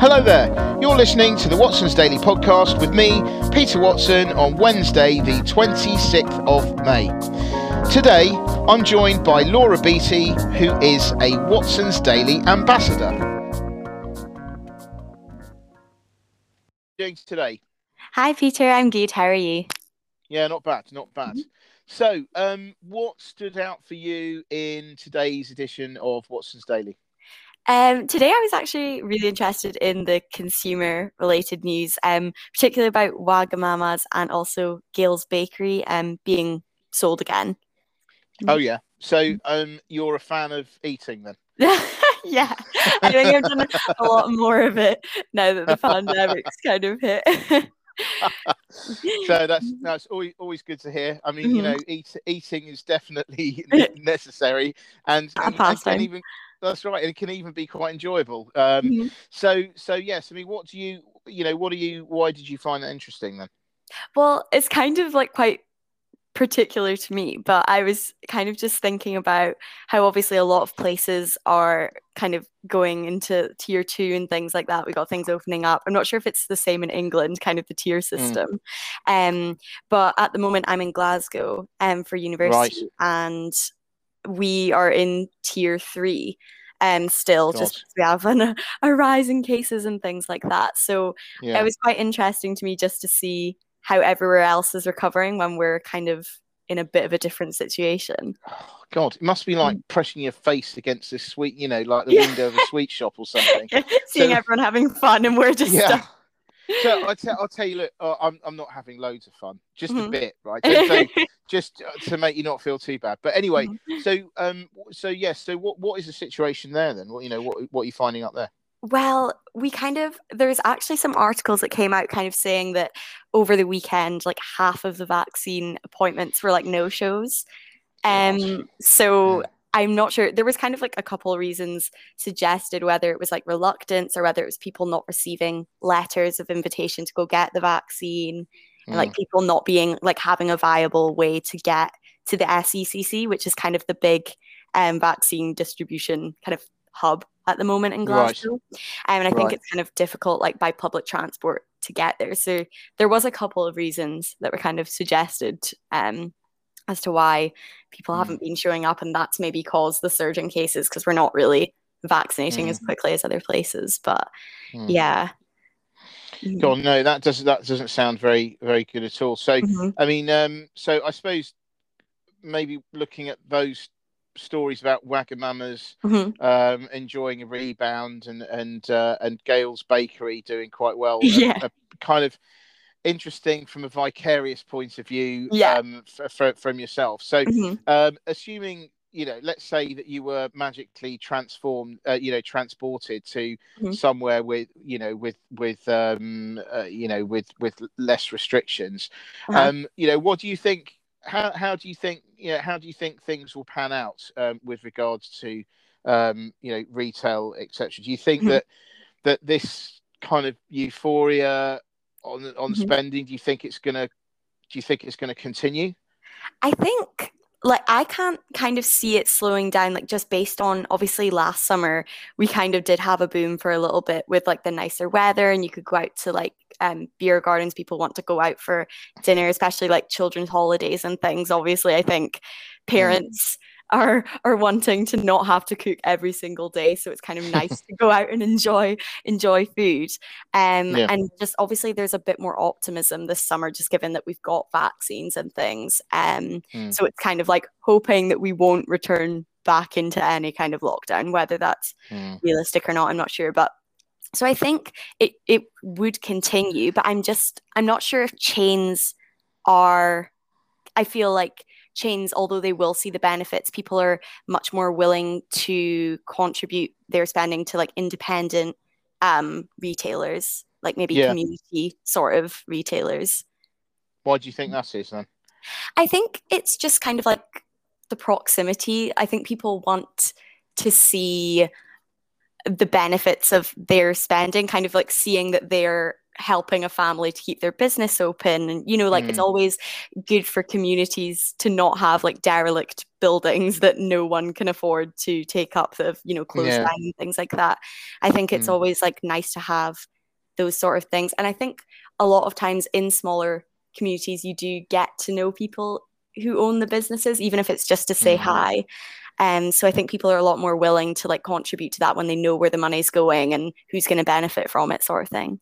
Hello there. You're listening to the Watson's Daily Podcast with me, Peter Watson, on Wednesday, the 26th of May. Today, I'm joined by Laura Beattie, who is a Watson's Daily ambassador. Doing today? Hi, Peter. I'm good. How are you? Yeah, not bad, not bad. Mm-hmm. So, um, what stood out for you in today's edition of Watson's Daily? Um, today, I was actually really interested in the consumer related news, um, particularly about Wagamama's and also Gail's Bakery um, being sold again. Oh, yeah. So um, you're a fan of eating then? yeah, I think I've done a lot more of it now that the pandemic's kind of hit. so that's that's always always good to hear. I mean, mm-hmm. you know, eat, eating is definitely necessary, and, and, and even that's right, and it can even be quite enjoyable. Um, mm-hmm. So, so yes, I mean, what do you, you know, what do you? Why did you find that interesting then? Well, it's kind of like quite particular to me, but I was kind of just thinking about how obviously a lot of places are kind of going into tier two and things like that. We got things opening up. I'm not sure if it's the same in England, kind of the tier mm. system. Mm. Um, but at the moment, I'm in Glasgow um, for university, right. and we are in tier three um still just we have an, a rise in cases and things like that so yeah. it was quite interesting to me just to see how everywhere else is recovering when we're kind of in a bit of a different situation oh, god it must be like mm. pressing your face against this sweet you know like the yeah. window of a sweet shop or something seeing so, everyone having fun and we're just yeah. Stuck so I'll, tell you, look, uh, I'm I'm not having loads of fun, just mm-hmm. a bit, right? So, so just uh, to make you not feel too bad. But anyway, mm-hmm. so um, so yes, so what what is the situation there then? What you know, what what are you finding up there? Well, we kind of there's actually some articles that came out kind of saying that over the weekend, like half of the vaccine appointments were like no shows. Um, so yeah. I'm not sure. There was kind of like a couple reasons suggested, whether it was like reluctance or whether it was people not receiving letters of invitation to go get the vaccine, mm. and like mm. people not being like having a viable way to get to the SECC, which is kind of the big um, vaccine distribution kind of hub at the moment in Glasgow. Right. Um, and I think right. it's kind of difficult, like by public transport, to get there. So there was a couple of reasons that were kind of suggested. Um, as to why people mm. haven't been showing up, and that's maybe caused the surge in cases because we're not really vaccinating mm. as quickly as other places. But mm. yeah. God, no, that doesn't that doesn't sound very very good at all. So, mm-hmm. I mean, um, so I suppose maybe looking at those stories about Wagamama's mm-hmm. um, enjoying a rebound and and uh, and Gail's Bakery doing quite well. Yeah. A, a kind of interesting from a vicarious point of view yeah. um, f- f- from yourself. So, mm-hmm. um, assuming you know, let's say that you were magically transformed, uh, you know, transported to mm-hmm. somewhere with, you know, with with um, uh, you know, with with less restrictions. Uh-huh. Um, you know, what do you think? How how do you think? You know, how do you think things will pan out um, with regards to, um, you know, retail, etc. Do you think mm-hmm. that that this kind of euphoria on on mm-hmm. spending? Do you think it's gonna? Do you think it's gonna continue? I think like I can't kind of see it slowing down like just based on obviously last summer we kind of did have a boom for a little bit with like the nicer weather and you could go out to like um, beer gardens people want to go out for dinner especially like children's holidays and things obviously I think mm. parents mm are are wanting to not have to cook every single day so it's kind of nice to go out and enjoy enjoy food um yeah. and just obviously there's a bit more optimism this summer just given that we've got vaccines and things um mm. so it's kind of like hoping that we won't return back into any kind of lockdown whether that's mm. realistic or not i'm not sure but so i think it it would continue but i'm just i'm not sure if chains are i feel like chains, although they will see the benefits, people are much more willing to contribute their spending to like independent um, retailers, like maybe yeah. community sort of retailers. Why do you think that is then? I think it's just kind of like the proximity. I think people want to see the benefits of their spending, kind of like seeing that they're helping a family to keep their business open and you know like mm. it's always good for communities to not have like derelict buildings that no one can afford to take up that have you know closed yeah. down and things like that i think it's mm. always like nice to have those sort of things and i think a lot of times in smaller communities you do get to know people who own the businesses even if it's just to say mm. hi um, so I think people are a lot more willing to like contribute to that when they know where the money's going and who's going to benefit from it, sort of thing.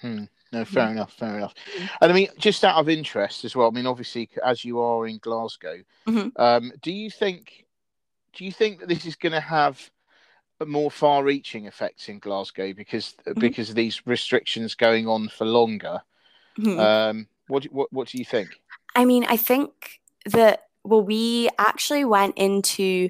Hmm. No, fair enough, fair enough. And I mean, just out of interest as well. I mean, obviously, as you are in Glasgow, mm-hmm. um, do you think, do you think that this is going to have more far-reaching effects in Glasgow because mm-hmm. because of these restrictions going on for longer? Mm-hmm. Um, what, what what do you think? I mean, I think that well, we actually went into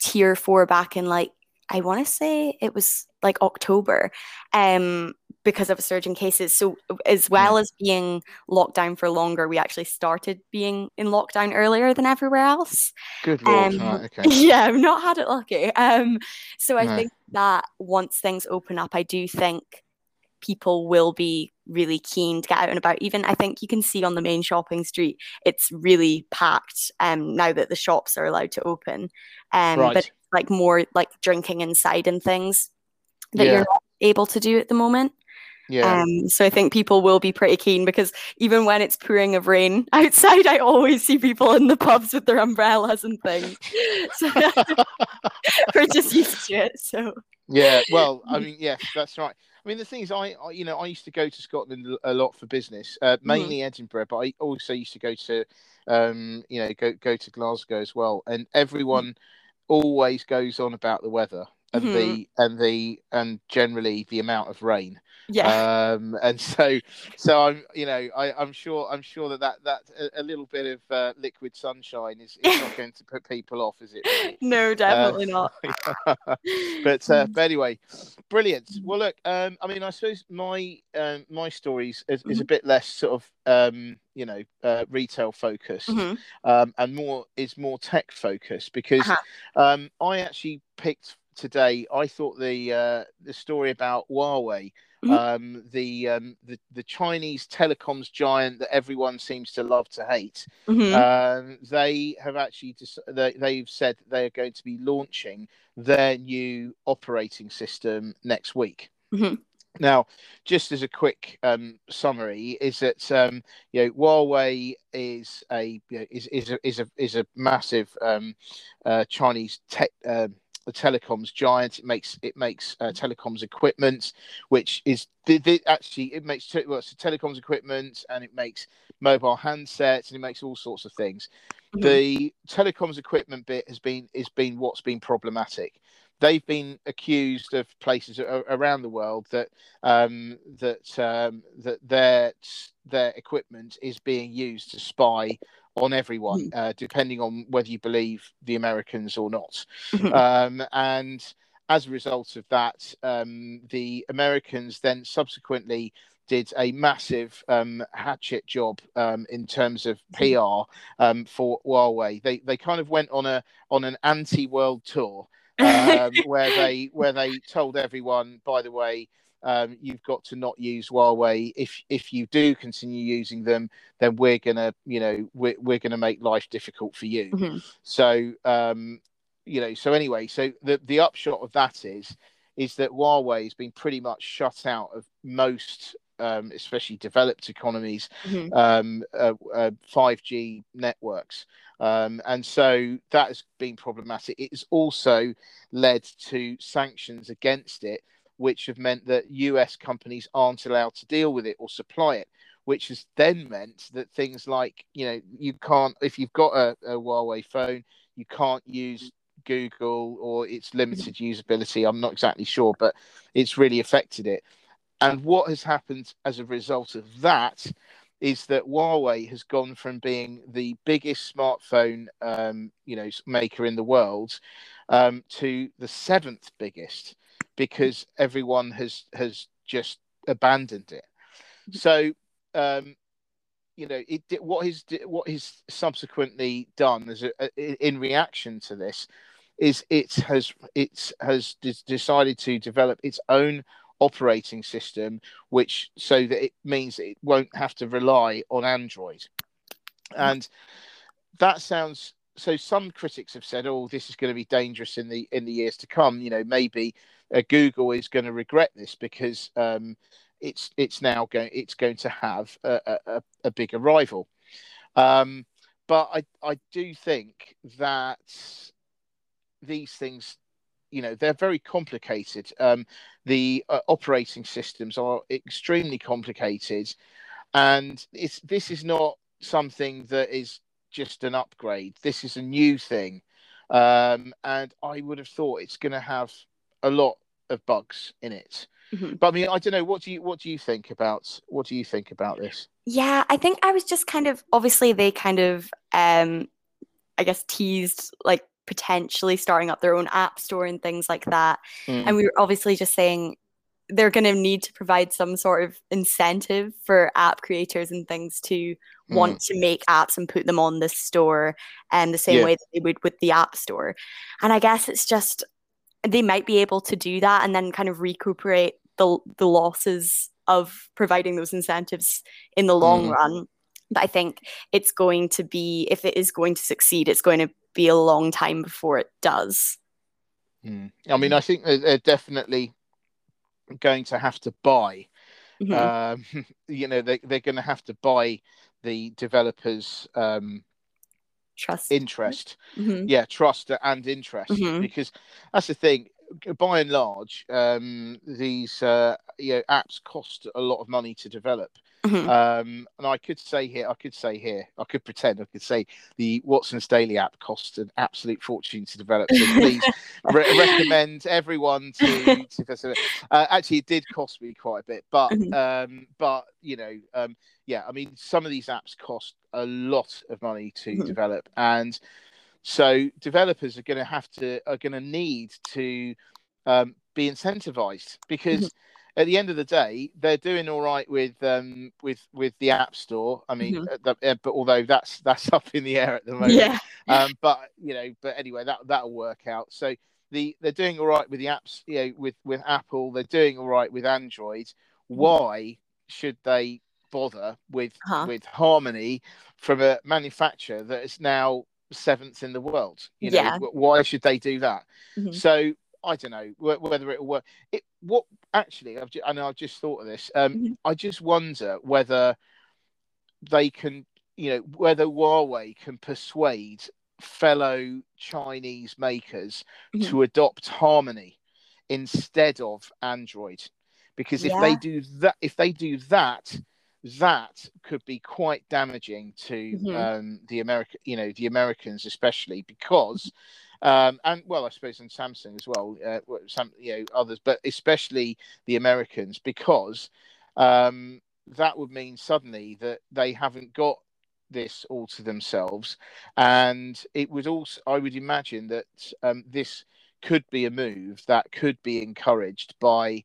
tier four back in like I want to say it was like October, um, because of a surge in cases. So as well as being locked down for longer, we actually started being in lockdown earlier than everywhere else. Good lord. Um, right, okay. Yeah, I've not had it lucky. Um, so I no. think that once things open up, I do think people will be really keen to get out and about. Even I think you can see on the main shopping street, it's really packed um, now that the shops are allowed to open. Um, right. But like more like drinking inside and things that yeah. you're not able to do at the moment. Yeah. Um, so I think people will be pretty keen because even when it's pouring of rain outside, I always see people in the pubs with their umbrellas and things. So we're just used to it. So yeah, well, I mean, yes, that's right. I mean, the thing is, I, I, you know I used to go to Scotland a lot for business, uh, mm-hmm. mainly mm. Edinburgh, but I also used to go to, um, you know, go go to Glasgow as well. And everyone mm. always goes on about the weather and mm-hmm. the and the and generally the amount of rain. Yeah. Um, and so, so I'm, you know, I, I'm sure, I'm sure that that, that a, a little bit of uh, liquid sunshine is, is not going to put people off, is it? No, definitely uh, not. but, uh, but anyway, brilliant. Well, look, um, I mean, I suppose my um, my stories is, is, a mm-hmm. bit less sort of um, you know uh, retail focused mm-hmm. um, and more is more tech focused because uh-huh. um, I actually picked today. I thought the uh, the story about Huawei Mm-hmm. Um, the, um, the the Chinese telecoms giant that everyone seems to love to hate. Mm-hmm. Um, they have actually dis- they, they've said they are going to be launching their new operating system next week. Mm-hmm. Now, just as a quick um, summary, is that um, you know Huawei is a is is a is a is a massive um, uh, Chinese tech uh, the telecoms giant. It makes it makes uh, telecoms equipment, which is the, the, actually it makes te- well, telecoms equipment and it makes mobile handsets and it makes all sorts of things. Mm-hmm. The telecoms equipment bit has been has been what's been problematic. They've been accused of places around the world that um, that um, that their their equipment is being used to spy on everyone, mm. uh, depending on whether you believe the Americans or not. Mm-hmm. Um, and as a result of that, um, the Americans then subsequently did a massive um, hatchet job um, in terms of mm-hmm. PR um, for Huawei. They they kind of went on a on an anti-world tour um, where they where they told everyone, by the way, um, you've got to not use Huawei. If if you do continue using them, then we're gonna, you know, we're we're gonna make life difficult for you. Mm-hmm. So, um, you know, so anyway, so the the upshot of that is is that Huawei has been pretty much shut out of most, um, especially developed economies, mm-hmm. um, uh, uh, 5G networks. Um, and so that has been problematic. It has also led to sanctions against it which have meant that US companies aren't allowed to deal with it or supply it, which has then meant that things like, you know, you can't, if you've got a, a Huawei phone, you can't use Google or its limited usability. I'm not exactly sure, but it's really affected it. And what has happened as a result of that is that Huawei has gone from being the biggest smartphone, um, you know, maker in the world um, to the seventh biggest because everyone has has just abandoned it. So, um, you know, it what he's what he's subsequently done as a, in reaction to this is it has it has decided to develop its own operating system, which so that it means it won't have to rely on Android. And that sounds so. Some critics have said, "Oh, this is going to be dangerous in the in the years to come." You know, maybe uh, Google is going to regret this because um, it's it's now going it's going to have a, a, a bigger rival. Um, but I I do think that these things you know they're very complicated. Um, the uh, operating systems are extremely complicated and it's this is not something that is just an upgrade. This is a new thing. Um, and i would have thought it's going to have a lot of bugs in it mm-hmm. but i mean i don't know what do you what do you think about what do you think about this yeah i think i was just kind of obviously they kind of um i guess teased like potentially starting up their own app store and things like that. Mm. And we were obviously just saying they're going to need to provide some sort of incentive for app creators and things to mm. want to make apps and put them on this store and the same yeah. way that they would with the app store. And I guess it's just they might be able to do that and then kind of recuperate the the losses of providing those incentives in the long mm. run. But I think it's going to be if it is going to succeed, it's going to be a long time before it does. Mm. I mean, I think they're definitely going to have to buy. Mm-hmm. Um, you know, they, they're going to have to buy the developers' um, trust, interest. Mm-hmm. Yeah, trust and interest, mm-hmm. because that's the thing. By and large, um, these uh, you know, apps cost a lot of money to develop. Mm-hmm. Um, and I could say here, I could say here, I could pretend, I could say the Watson's Daily app cost an absolute fortune to develop. So please re- recommend everyone to. to uh, actually, it did cost me quite a bit, but mm-hmm. um, but you know, um, yeah, I mean, some of these apps cost a lot of money to mm-hmm. develop, and so developers are going to have to are going to need to um, be incentivized because mm-hmm at the end of the day, they're doing all right with um, with with the App Store. I mean, mm-hmm. Uh, the, uh, but although that's that's up in the air at the moment. Yeah. Um, but you know, but anyway, that that'll work out. So the they're doing all right with the apps. You know, with with Apple, they're doing all right with Android. Mm-hmm. Why should they bother with uh-huh. with Harmony from a manufacturer that is now seventh in the world? You know, yeah. why should they do that? Mm-hmm. So I don't know whether it'll work. It what actually I've just, I know I've just thought of this. Um, mm-hmm. I just wonder whether they can, you know, whether Huawei can persuade fellow Chinese makers mm-hmm. to adopt Harmony instead of Android, because if yeah. they do that, if they do that, that could be quite damaging to mm-hmm. um, the American, you know, the Americans especially because um, and well, I suppose in Samsung as well, uh, some you know others, but especially the Americans, because um, that would mean suddenly that they haven't got this all to themselves, and it would also, I would imagine that um, this could be a move that could be encouraged by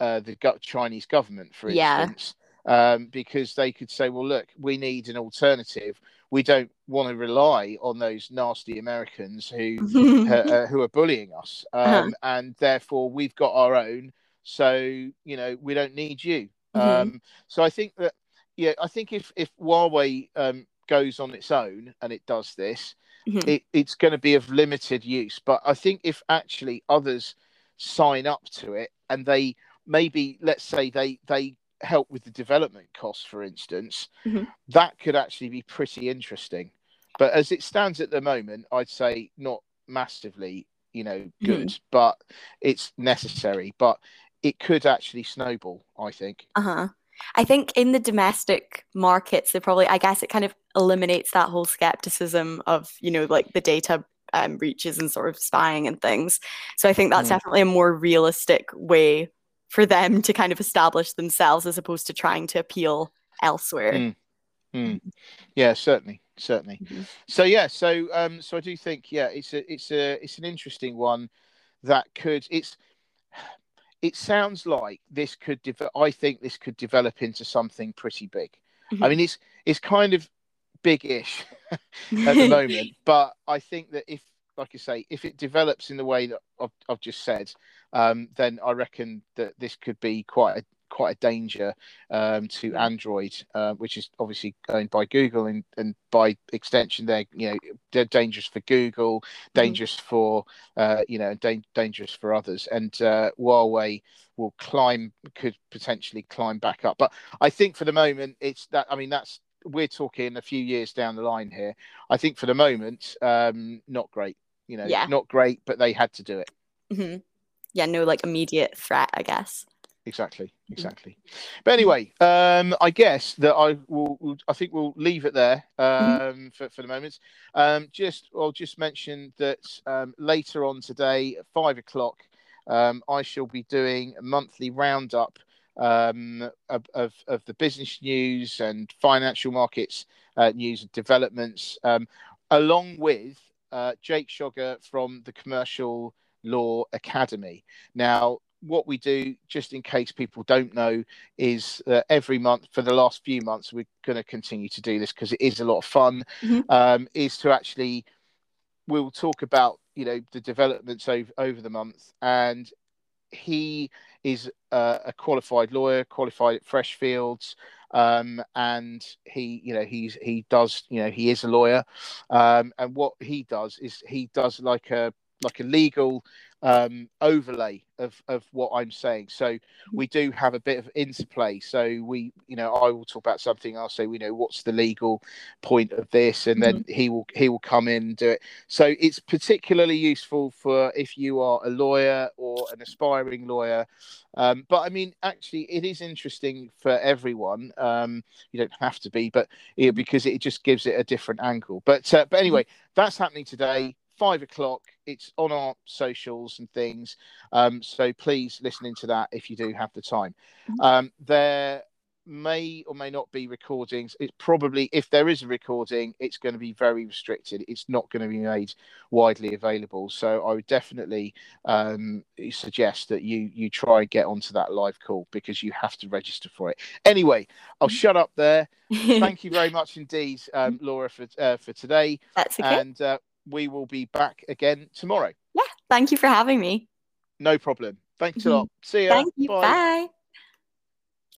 uh, the Chinese government, for instance. Yeah. Um, because they could say, well, look, we need an alternative we don't want to rely on those nasty Americans who uh, uh, who are bullying us, uh-huh. um, uh-huh. and therefore we've got our own. So you know we don't need you. Mm-hmm. Um, so I think that yeah, I think if if Huawei um, goes on its own and it does this, mm-hmm. it, it's going to be of limited use. But I think if actually others sign up to it and they maybe let's say they they help with the development costs, for instance, mm-hmm. that could actually be pretty interesting. But as it stands at the moment, I'd say not massively, you know, good, mm-hmm. but it's necessary. But it could actually snowball, I think. Uh huh. I think in the domestic markets, they probably, I guess, it kind of eliminates that whole skepticism of, you know, like the data um, breaches and sort of spying and things. So I think that's mm. definitely a more realistic way for them to kind of establish themselves as opposed to trying to appeal elsewhere. Mm. Mm. Yeah, certainly, certainly. Mm-hmm. So yeah, so um, so I do think yeah, it's a it's a it's an interesting one that could it's it sounds like this could de- I think this could develop into something pretty big. Mm-hmm. I mean, it's it's kind of big-ish at the moment, but I think that if like I say, if it develops in the way that I've, I've just said, um, then I reckon that this could be quite a quite a danger um, to mm. Android, uh, which is obviously owned by Google, and, and by extension, they're you know they're dangerous for Google, mm-hmm. dangerous mm-hmm. for uh, you know da- dangerous for others, and uh, Huawei will climb could potentially climb back up. But I think for the moment, it's that. I mean, that's we're talking a few years down the line here. I think for the moment, um, not great. You know, yeah. not great, but they had to do it. Mm-hmm. Yeah, no, like immediate threat, I guess exactly mm-hmm. exactly but anyway um i guess that i will i think we'll leave it there mm-hmm. um for, for the moment um just i'll just mention that um later on today at five o'clock um i shall be doing a monthly roundup um of, of, of the business news and financial markets uh, news and developments um along with uh, jake Schogger from the commercial law academy now what we do, just in case people don't know, is uh, every month for the last few months, we're going to continue to do this because it is a lot of fun. Mm-hmm. Um, is to actually, we'll talk about you know the developments over over the month, and he is uh, a qualified lawyer, qualified at Freshfields. Um, and he, you know, he's he does, you know, he is a lawyer, um, and what he does is he does like a like a legal um, overlay of, of what I'm saying. So we do have a bit of interplay. So we, you know, I will talk about something. I'll say, you know, what's the legal point of this, and then mm-hmm. he will he will come in and do it. So it's particularly useful for if you are a lawyer or an aspiring lawyer. Um, but I mean, actually, it is interesting for everyone. Um, you don't have to be, but yeah, because it just gives it a different angle. But uh, but anyway, that's happening today five o'clock. It's on our socials and things. Um, so please listen into that if you do have the time. Mm-hmm. Um, there may or may not be recordings. It's probably, if there is a recording, it's going to be very restricted. It's not going to be made widely available. So I would definitely um, suggest that you you try and get onto that live call because you have to register for it. Anyway, I'll mm-hmm. shut up there. Thank you very much indeed, um, Laura, for uh, for today. That's okay. And uh, we will be back again tomorrow. Yeah. Thank you for having me. No problem. Thanks a mm-hmm. lot. See you. Thank you. Bye. Bye.